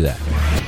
that.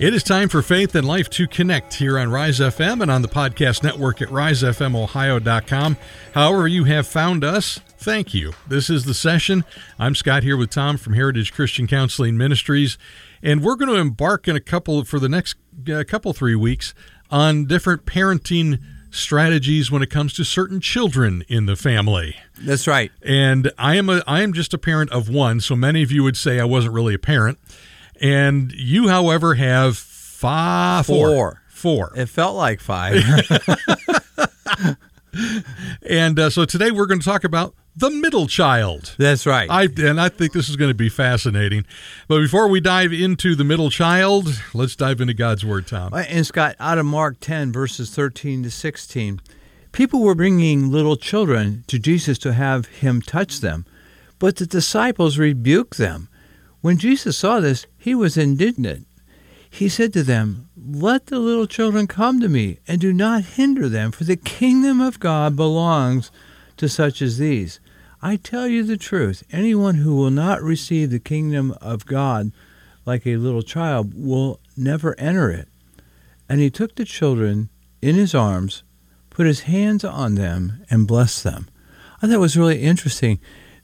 It is time for Faith and Life to connect here on Rise FM and on the podcast network at risefmohio.com. However, you have found us, thank you. This is the session. I'm Scott here with Tom from Heritage Christian Counseling Ministries, and we're going to embark in a couple for the next uh, couple three weeks on different parenting strategies when it comes to certain children in the family. That's right. And I am a I am just a parent of one, so many of you would say I wasn't really a parent. And you, however, have five, Four. four. It felt like five. And uh, so today we're going to talk about the middle child. That's right. I and I think this is going to be fascinating. But before we dive into the middle child, let's dive into God's word, Tom. and Scott, out of Mark 10, verses 13 to 16, people were bringing little children to Jesus to have him touch them, but the disciples rebuked them. When Jesus saw this, he was indignant. He said to them, Let the little children come to me, and do not hinder them, for the kingdom of God belongs to such as these. I tell you the truth, anyone who will not receive the kingdom of God like a little child will never enter it. And he took the children in his arms, put his hands on them, and blessed them. I thought it was really interesting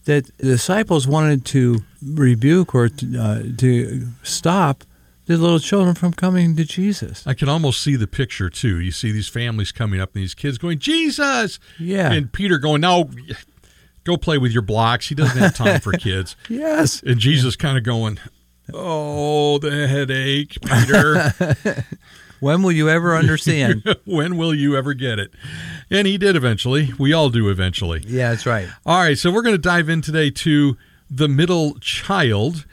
that the disciples wanted to rebuke or to, uh, to stop the little children from coming to Jesus. I can almost see the picture too. You see these families coming up and these kids going, Jesus! Yeah. And Peter going, No, go play with your blocks. He doesn't have time for kids. Yes. And Jesus kind of going, Oh, the headache, Peter. When will you ever understand? when will you ever get it? And he did eventually. We all do eventually. yeah, that's right. All right, so we're going to dive in today to the middle child.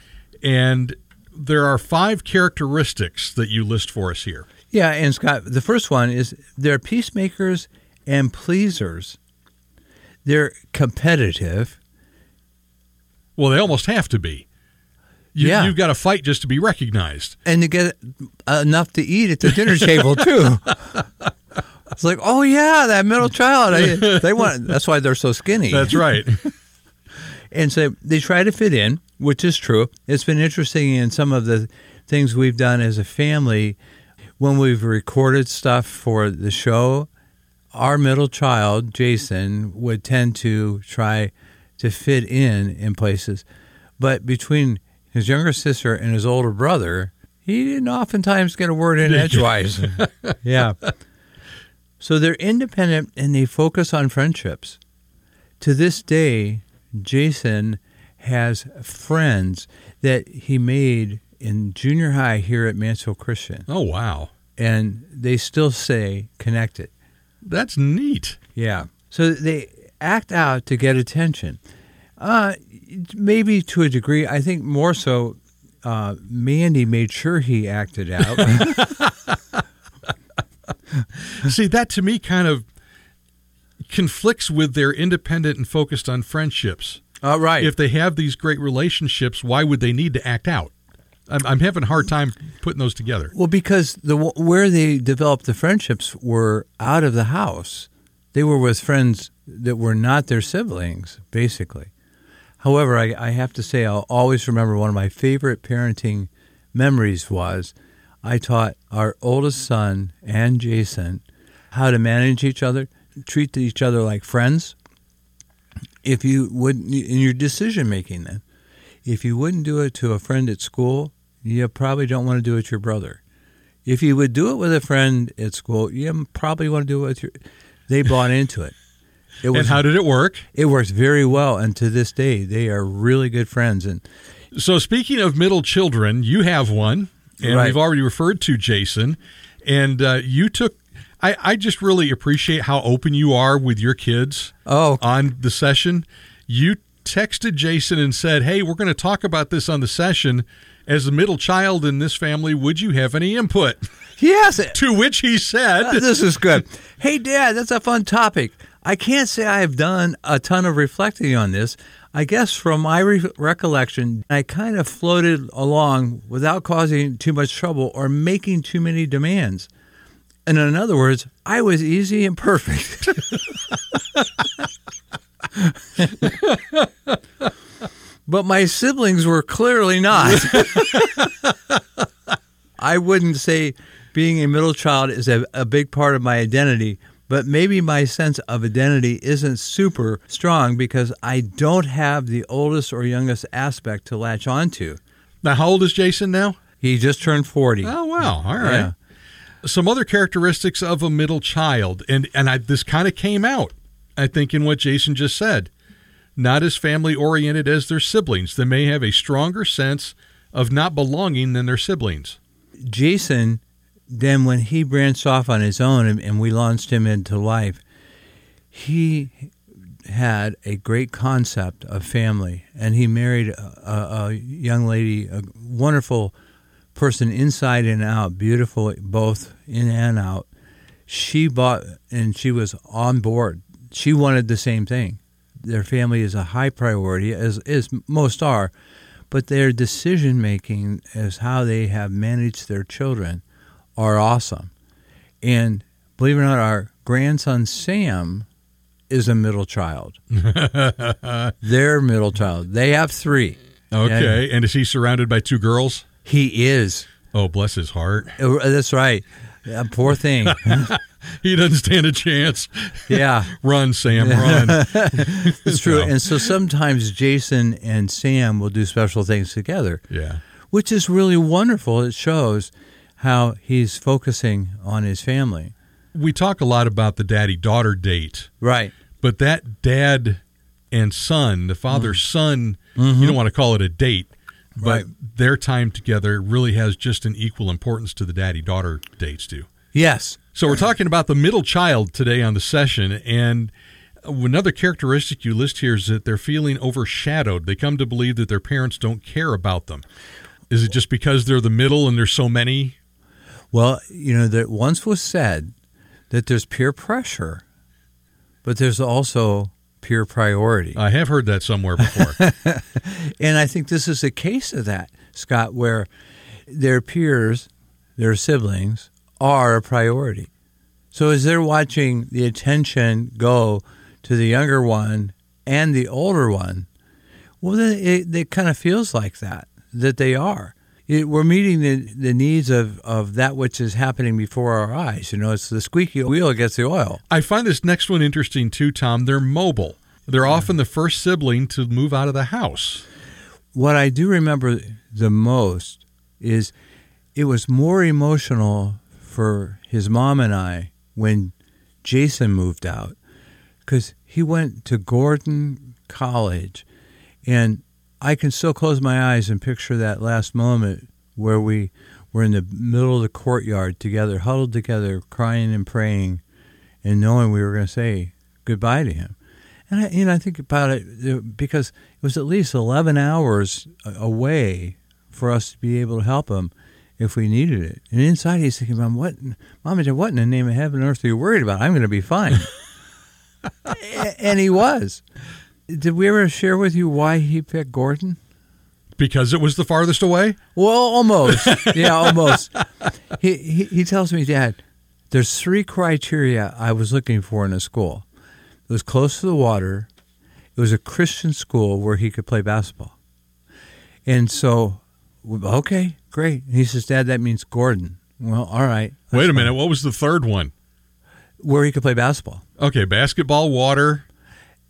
And there are five characteristics that you list for us here. Yeah, and Scott, the first one is they're peacemakers and pleasers. They're competitive. Well, they almost have to be. You, Yeah. You've got to fight just to be recognized. and to get enough to eat at the dinner table too. It's like, oh yeah, that middle child. I, they want. That's why they're so skinny. That's right. And so they try to fit in, which is true. It's been interesting in some of the things we've done as a family when we've recorded stuff for the show. Our middle child, Jason, would tend to try to fit in in places, but between his younger sister and his older brother, he didn't oftentimes get a word in edgewise. yeah. So they're independent and they focus on friendships. To this day, Jason has friends that he made in junior high here at Mansfield Christian, oh, wow. and they still say connected. That's neat. Yeah. So they act out to get attention. Uh, maybe to a degree. I think more so, uh, Mandy made sure he acted out. See, that to me kind of conflicts with their independent and focused on friendships. All right. If they have these great relationships, why would they need to act out? I'm, I'm having a hard time putting those together. Well, because the where they developed the friendships were out of the house. They were with friends that were not their siblings, basically. However, I, I have to say, I'll always remember one of my favorite parenting memories was I taught our oldest son and Jason how to manage each other, treat each other like friends. If you wouldn't in your decision making, then, if you wouldn't do it to a friend at school, you probably don't want to do it to your brother. If you would do it with a friend at school, you probably want to do it with your. They bought into it. It and how did it work? It works very well, and to this day, they are really good friends. And So, speaking of middle children, you have one, and Right. we've already referred to Jason. And uh, you took, I, I just really appreciate how open you are with your kids oh, on the session. You texted Jason and said, Hey, we're going to talk about this on the session. As a middle child in this family, would you have any input? yes, To which he said, Uh, this is good. Hey, Dad, that's a fun topic. I can't say I have done a ton of reflecting on this. I guess from my re- recollection, I kind of floated along without causing too much trouble or making too many demands. And in other words, I was easy and perfect. but my siblings were clearly not. I wouldn't say being a middle child is a, a big part of my identity, but maybe my sense of identity isn't super strong because I don't have the oldest or youngest aspect to latch onto. Now, how old is Jason now? He just turned 40. Oh, wow. All right. Yeah. Some other characteristics of a middle child, and, and I, this kind of came out, I think, in what Jason just said. Not as family oriented as their siblings. They may have a stronger sense of not belonging than their siblings. Jason, then when he branched off on his own and, we launched him into life, he had a great concept of family, and he married a, a, a young lady, a wonderful person inside and out, beautiful both in and out. She bought and she was on board. She wanted the same thing. Their family is a high priority, as as most are, but their decision making as how they have managed their children are awesome. And believe it or not, our grandson Sam is a middle child. Their middle child. They have three. Okay. And is he surrounded by two girls? He is. Oh, bless his heart. Uh, That's right. Uh, poor thing. He doesn't stand a chance. yeah, Run, Sam, run. it's true. And so sometimes Jason and Sam will do special things together, yeah. which is really wonderful. It shows how he's focusing on his family. We talk a lot about the daddy daughter date. Right. But that dad and son, the father son, Mm-hmm. you don't want to call it a date, but Right. their time together really has just an equal importance to the daddy daughter dates do. Yes. So we're talking about the middle child today on the session, and another characteristic you list here is that they're feeling overshadowed. They come to believe that their parents don't care about them. Is it just because they're the middle and there's so many? Well, you know, that once was said that there's peer pressure, but there's also peer priority. I have heard that somewhere before. And I think this is a case of that, Scott, where their peers, their siblings, are a priority. So as they're watching the attention go to the younger one and the older one, well, then it, it kind of feels like that, that they are. It, we're meeting the, the needs of, of that which is happening before our eyes. You know, it's the squeaky wheel gets the oil. I find this next one interesting too, Tom. They're mobile. They're hmm. often the first sibling to move out of the house. what I do remember the most is it was more emotional for his mom and I when Jason moved out because he went to Gordon College, and I can still close my eyes and picture that last moment where we were in the middle of the courtyard together, huddled together, crying and praying, and knowing we were going to say goodbye to him. And I, you know, I think about it because it was at least 11 hours away for us to be able to help him if we needed it. And inside he's thinking, Mom, what, Mom what in the name of heaven and earth are you worried about? I'm going to be fine. And he was. Did we ever share with you why he picked Gordon? Because it was the farthest away? Well, almost. yeah, almost. He, he he tells me, Dad, there's three criteria I was looking for in a school. It was close to the water. It was a Christian school where he could play basketball. And so, okay, great. And he says, Dad, that means Gordon. Well, all right. Wait a minute. What was the third one? Where he could play basketball Okay, basketball, water,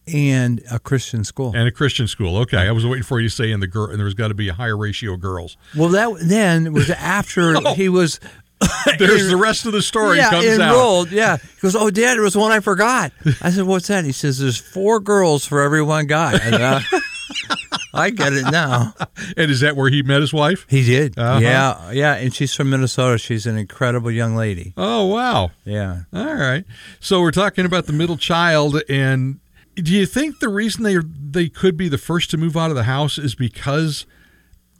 and a Christian school. and a Christian school. Okay, I was waiting for you to say, in the girl, and there's got to be a higher ratio of girls. Well, that then was after he was There's the rest of the story yeah, comes out. enrolled. Yeah. He goes, "Oh, Dad, there was one I forgot." I said, "What's that?" He says, "There's four girls for every one guy." And, uh, I get it now. And is that where he met his wife? He did. Uh-huh. Yeah, yeah. And she's from Minnesota. She's an incredible young lady. Oh wow. Yeah. All right. So we're talking about the middle child, and do you think the reason they they could be the first to move out of the house is because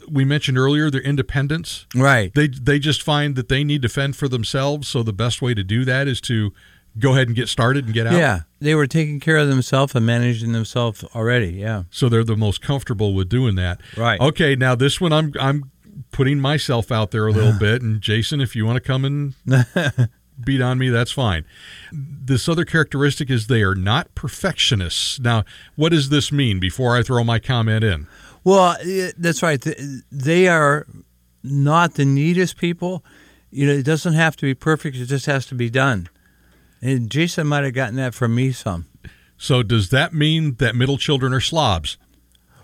we mentioned earlier their independence? Right. They they just find that they need to fend for themselves. So the best way to do that is to go ahead and get started and get out. Yeah. They were taking care of themselves and managing themselves already. Yeah. So they're the most comfortable with doing that. Right. Okay. Now this one, I'm I'm putting myself out there a little bit, and Jason, if you want to come and beat on me, that's fine. This other characteristic is they are not perfectionists. Now, what does this mean? Before I throw my comment in. Well, that's right. They are not the neatest people. You know, it doesn't have to be perfect. It just has to be done. And Jason might have gotten that from me some. So does that mean that middle children are slobs?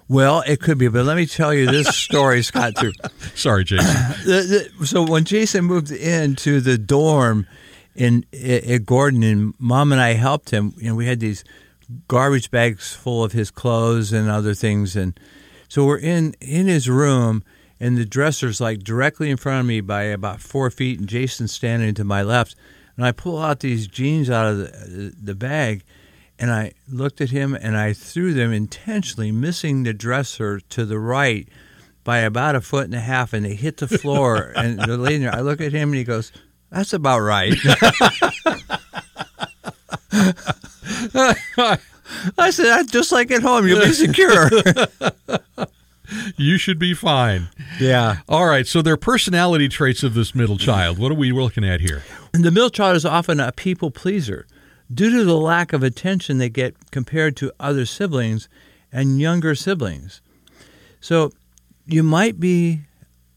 Well, it could be, but let me tell you this story, Scott. Too. Sorry, Jason. The, the, so when Jason moved into the dorm in at Gordon, and Mom and I helped him, you know, we had these garbage bags full of his clothes and other things, and so we're in in his room, and the dresser's like directly in front of me by about four feet, and Jason's standing to my left, and I pull out these jeans out of the the bag. And I looked at him and I threw them intentionally, missing the dresser to the right by about a foot and a half, and they hit the floor. and the lady, I look at him and he goes, "That's about right." I said, "That's just like at home. You'll be secure." you should be fine. yeah. All right. So their personality traits of this middle child. What are we looking at here? And the middle child is often a people pleaser due to the lack of attention they get compared to other siblings and younger siblings. So you might be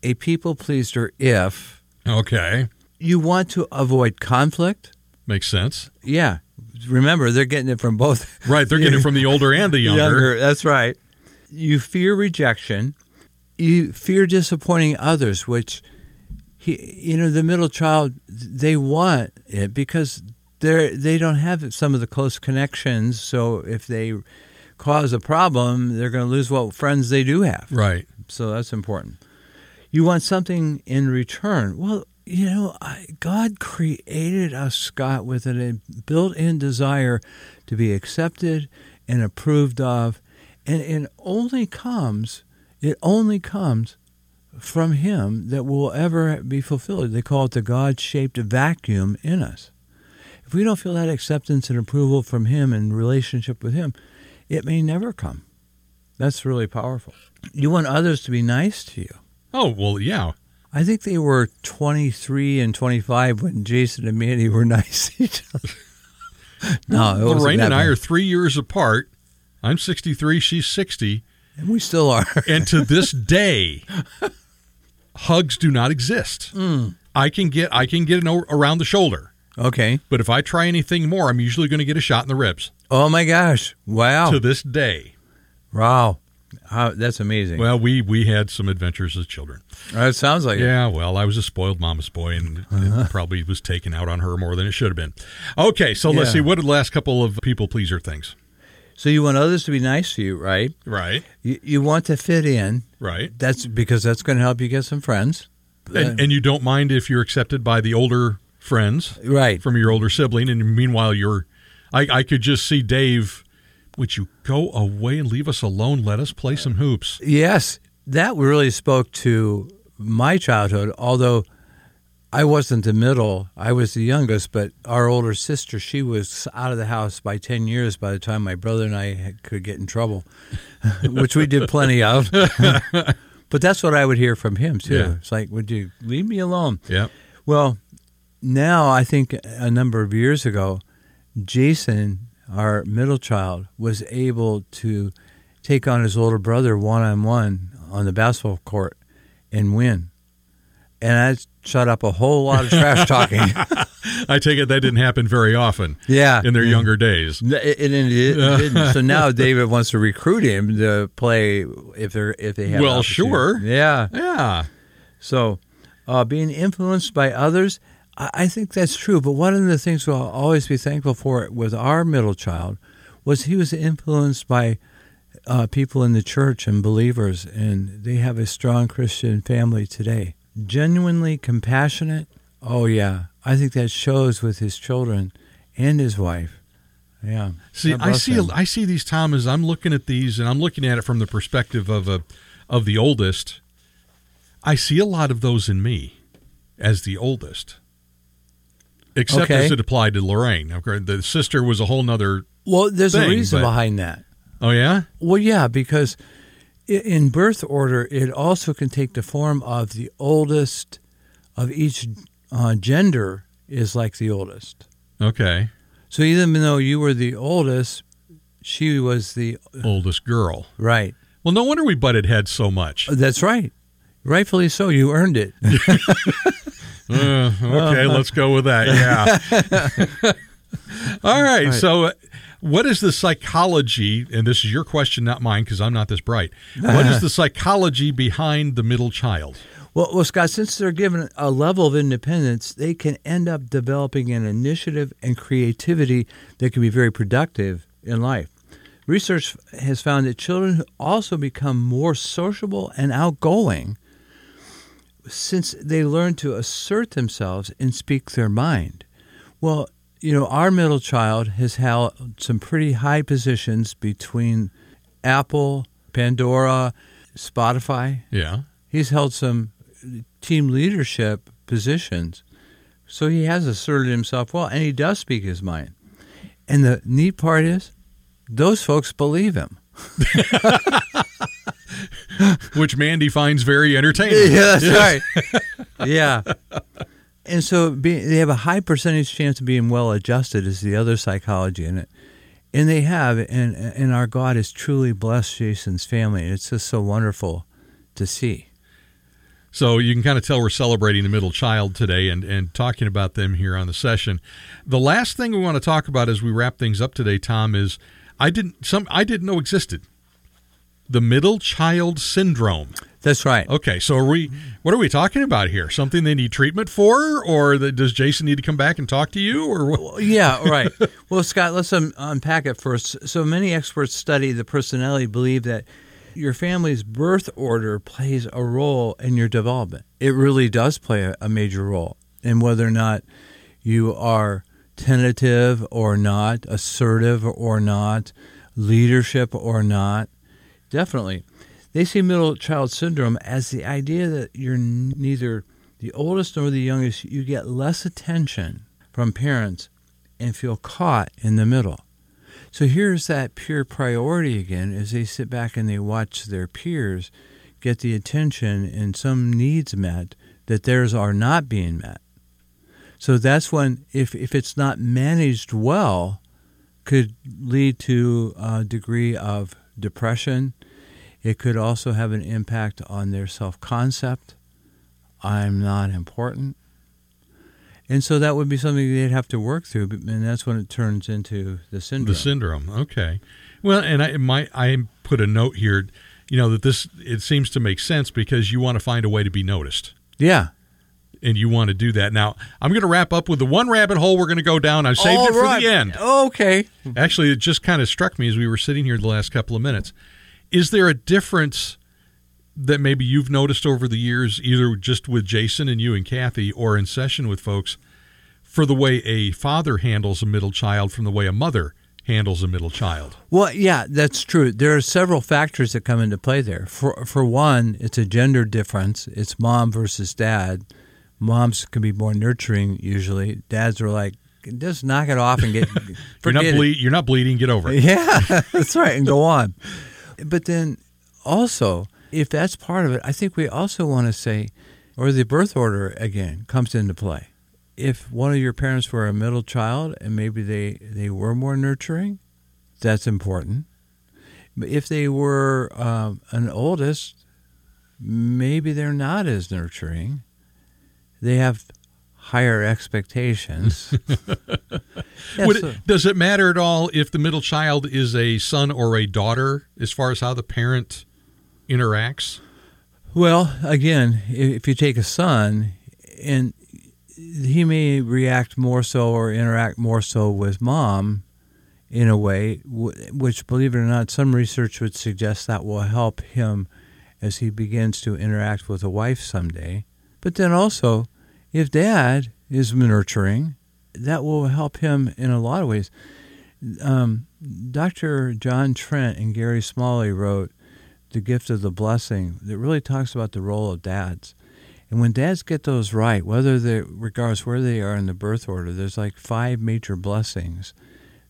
a people pleaser if Okay. you want to avoid conflict. Makes sense. Yeah. Remember, they're getting it from both. Right. They're getting it from the older and the younger. That's right. You fear rejection. You fear disappointing others, which, he, you know, the middle child, they want it because they're they don't have some of the close connections. So if they cause a problem, they're going to lose what friends they do have. Right. So that's important. You want something in return. Well, you know, I, God created us, Scott, with a built in desire to be accepted and approved of. And it only comes, it only comes from Him that will ever be fulfilled. They call it the God shaped vacuum in us. If we don't feel that acceptance and approval from Him and relationship with Him, it may never come. That's really powerful. You want others to be nice to you. Oh, well, yeah. I think they were 23 and 25 when Jason and Mandy were nice to each other. no, it Lorraine and I bad. are three years apart. I'm 63, she's 60. And we still are. And to this day, hugs do not exist. Hmm. I can get I can get an o- around the shoulder, okay. but if I try anything more, I'm usually going to get a shot in the ribs. Oh my gosh. Wow. To this day. wow. How, that's amazing. Well, we we had some adventures as children. that sounds like it. Yeah, well, I was a spoiled mama's boy, and it uh-huh. probably was taken out on her more than it should have been. Okay, so let's see. What are the last couple of people pleaser things? So you want others to be nice to you, right? Right, You, you want to fit in. right. That's because that's going to help you get some friends. And, uh, and you don't mind if you're accepted by the older friends Right. from your older sibling, and meanwhile you're. I, I could just see Dave. Would you go away and leave us alone? Let us play some hoops. Yes, that really spoke to my childhood, although I wasn't the middle. I was the youngest, but our older sister, she was out of the house by 10 years by the time my brother and I could get in trouble, which we did plenty of. but that's what I would hear from him, too. Yeah. It's like, would you leave me alone? Yeah. Well, now I think a number of years ago, Jason, our middle child, was able to take on his older brother one on one on the basketball court and win. And I shut up a whole lot of trash talking. I take it that didn't happen very often yeah. in their younger days. It, it, it didn't. So now David wants to recruit him to play if they're if they have. Well, sure. Yeah. Yeah. So uh, being influenced by others. I, think that's true. But one of the things we'll always be thankful for with our middle child was he was influenced by uh, people in the church and believers, and they have a strong Christian family today. Genuinely compassionate. Oh, yeah. I think that shows with his children and his wife. Yeah. See, I see, him. I see these Tom as I'm looking at these, and I'm looking at it from the perspective of a, of the oldest. I see a lot of those in me, as the oldest. Except Okay. as it applied to Lorraine. Okay, The sister was a whole nother. Well, there's a reason but- behind that. Oh yeah, Well, yeah, because in birth order, it also can take the form of the oldest of each uh, gender is like the oldest. okay, So even though you were the oldest, she was the oldest girl. right. Well, no wonder we butted heads so much. That's right. Rightfully so. You earned it. Uh, okay, let's go with that. Yeah. All right. Right. So, uh, what is the psychology? And this is your question, not mine, because I'm not this bright. What is the psychology behind the middle child? Well, well, Scott, since they're given a level of independence, they can end up developing an initiative and creativity that can be very productive in life. Research has found that children also become more sociable and outgoing since they learn to assert themselves and speak their mind. Well, you know, our middle child has held some pretty high positions between Apple, Pandora, Spotify, Yeah. he's held some team leadership positions. So he has asserted himself well, and he does speak his mind. And the neat part is, those folks believe him. Which Mandy finds very entertaining. Yeah, that's right. yeah. And so be, they have a high percentage chance of being well adjusted, is the other psychology in it. And they have, and, and our God has truly blessed Jason's family. It's just so wonderful to see. So you can kind of tell we're celebrating the middle child today and, and talking about them here on the session. The last thing we want to talk about as we wrap things up today, Tom, is I didn't some I didn't know existed. The middle child syndrome. That's right. Okay, so are we what are we talking about here? Something they need treatment for or that, does Jason need to come back and talk to you or what? Yeah, right. well, Scott, let's um, unpack it first. So many experts study the personality believe that your family's birth order plays a role in your development. It really does play a, a major role in whether or not you are tentative or not, assertive or not, leadership or not. Definitely. They see middle child syndrome as the idea that you're neither the oldest nor the youngest. You get less attention from parents and feel caught in the middle. So here's that peer priority again as they sit back and they watch their peers get the attention and some needs met that theirs are not being met. So that's when, if, if it's not managed well, could lead to a degree of depression. It could also have an impact on their self concept. I'm not important. And so that would be something they'd have to work through, but- and that's when it turns into the syndrome. The syndrome. Okay. Well, and I my I put a note here, you know, that this it seems to make sense because you want to find a way to be noticed. yeah. and you want to do that. Now, I'm going to wrap up with the one rabbit hole we're going to go down. I saved All it for right. the end. Okay. Actually, it just kind of struck me as we were sitting here the last couple of minutes. Is there a difference that maybe you've noticed over the years, either just with Jason and you and Kathy, or in session with folks, for the way a father handles a middle child from the way a mother handles a middle child? Well, yeah, that's true. There are several factors that come into play there. For for one, it's a gender difference. It's mom versus dad. Moms can be more nurturing usually. Dads are like, just knock it off and get. You're not, forget it." ble- you're not bleeding. Get over it. Yeah, that's right, and go on. But then also, if that's part of it, I think we also want to say, or the birth order again comes into play. If one of your parents were a middle child and maybe they, they were more nurturing, that's important. But if they were um, an oldest, maybe they're not as nurturing. They have higher expectations. Yeah, so- it, does it matter at all if the middle child is a son or a daughter as far as how the parent interacts? Well, again, if you take a son, and he may react more so or interact more so with mom in a way, which, believe it or not, some research would suggest that will help him as he begins to interact with a wife someday. But then also, if dad is nurturing, that will help him in a lot of ways. Um, Dr. John Trent and Gary Smalley wrote The Gift of the Blessing that really talks about the role of dads. And when dads get those right, whether they regardless where they are in the birth order, there's like five major blessings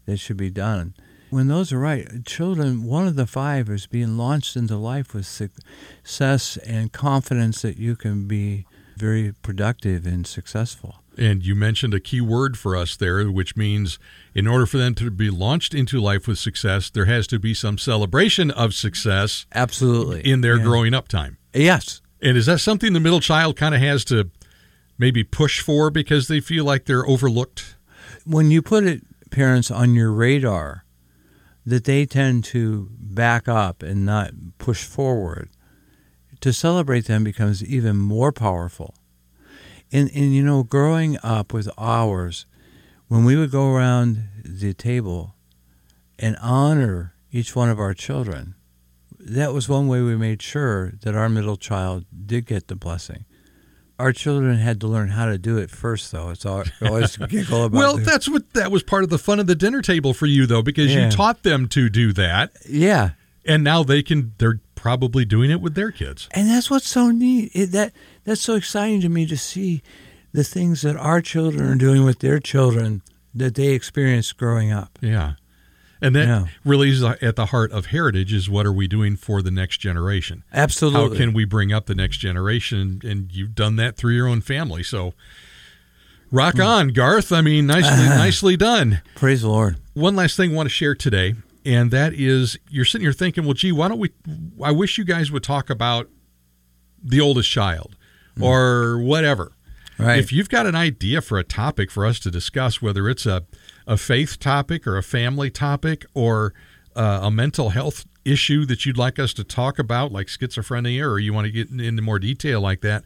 that should be done. When those are right, children, one of the five is being launched into life with success and confidence that you can be very productive and successful. And you mentioned a key word for us there, which means in order for them to be launched into life with success, there has to be some celebration of success. Absolutely. In their yeah. growing up time. Yes. And is that something the middle child kind of has to maybe push for because they feel like they're overlooked? When you put it, parents, on your radar, that they tend to back up and not push forward, to celebrate them becomes even more powerful and, and you know, growing up with ours, when we would go around the table and honor each one of our children, that was one way we made sure that our middle child did get the blessing. Our children had to learn how to do it first, though. It's always giggle about. well, that's what that was part of the fun of the dinner table for you, though, because yeah. you taught them to do that. Yeah, and now they can. They're probably doing it with their kids. And that's what's so neat. It, that that's so exciting to me to see the things that our children are doing with their children that they experienced growing up. Yeah. And that yeah. really is at the heart of heritage is what are we doing for the next generation? Absolutely. How can we bring up the next generation? And you've done that through your own family. So rock mm. on, Garth. I mean, nicely, nicely done. Praise the Lord. One last thing I want to share today and that is you're sitting here thinking, well, gee, why don't we? I wish you guys would talk about the oldest child mm. or whatever. Right. If you've got an idea for a topic for us to discuss, whether it's a, a faith topic or a family topic or uh, a mental health issue that you'd like us to talk about, like schizophrenia, or you want to get into more detail like that,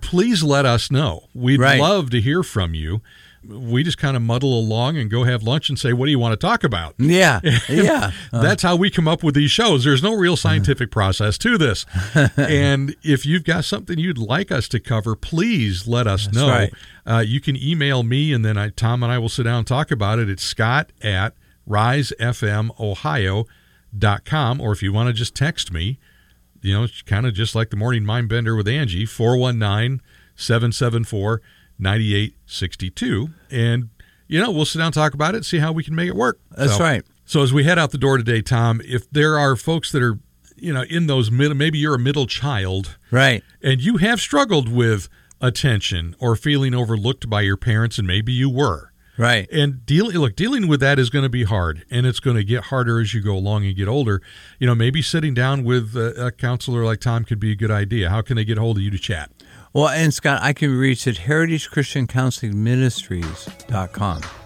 please let us know. We'd right. love to hear from you we just kind of muddle along and go have lunch and say, "What do you want to talk about?" Yeah, yeah. Uh, That's how we come up with these shows. There's no real scientific process to this. and if you've got something you'd like us to cover, please let us know. Right. Uh, you can email me, and then I, Tom and I will sit down and talk about it. It's Scott at risefmohio.com, or if you want to just text me, you know, it's kind of just like the morning mind bender with Angie, 419 774 9862. And, you know, we'll sit down and talk about it, see how we can make it work. That's so, right. So as we head out the door today, Tom, if there are folks that are, you know, in those middle, maybe you're a middle child. Right. And you have struggled with attention or feeling overlooked by your parents, and maybe you were. Right. And dealing look, dealing with that is going to be hard and it's going to get harder as you go along and get older. You know, maybe sitting down with a, a counselor like Tom could be a good idea. How can they get hold of you to chat? Well, and Scott, I can reach at heritagechristiancounselingministries.com.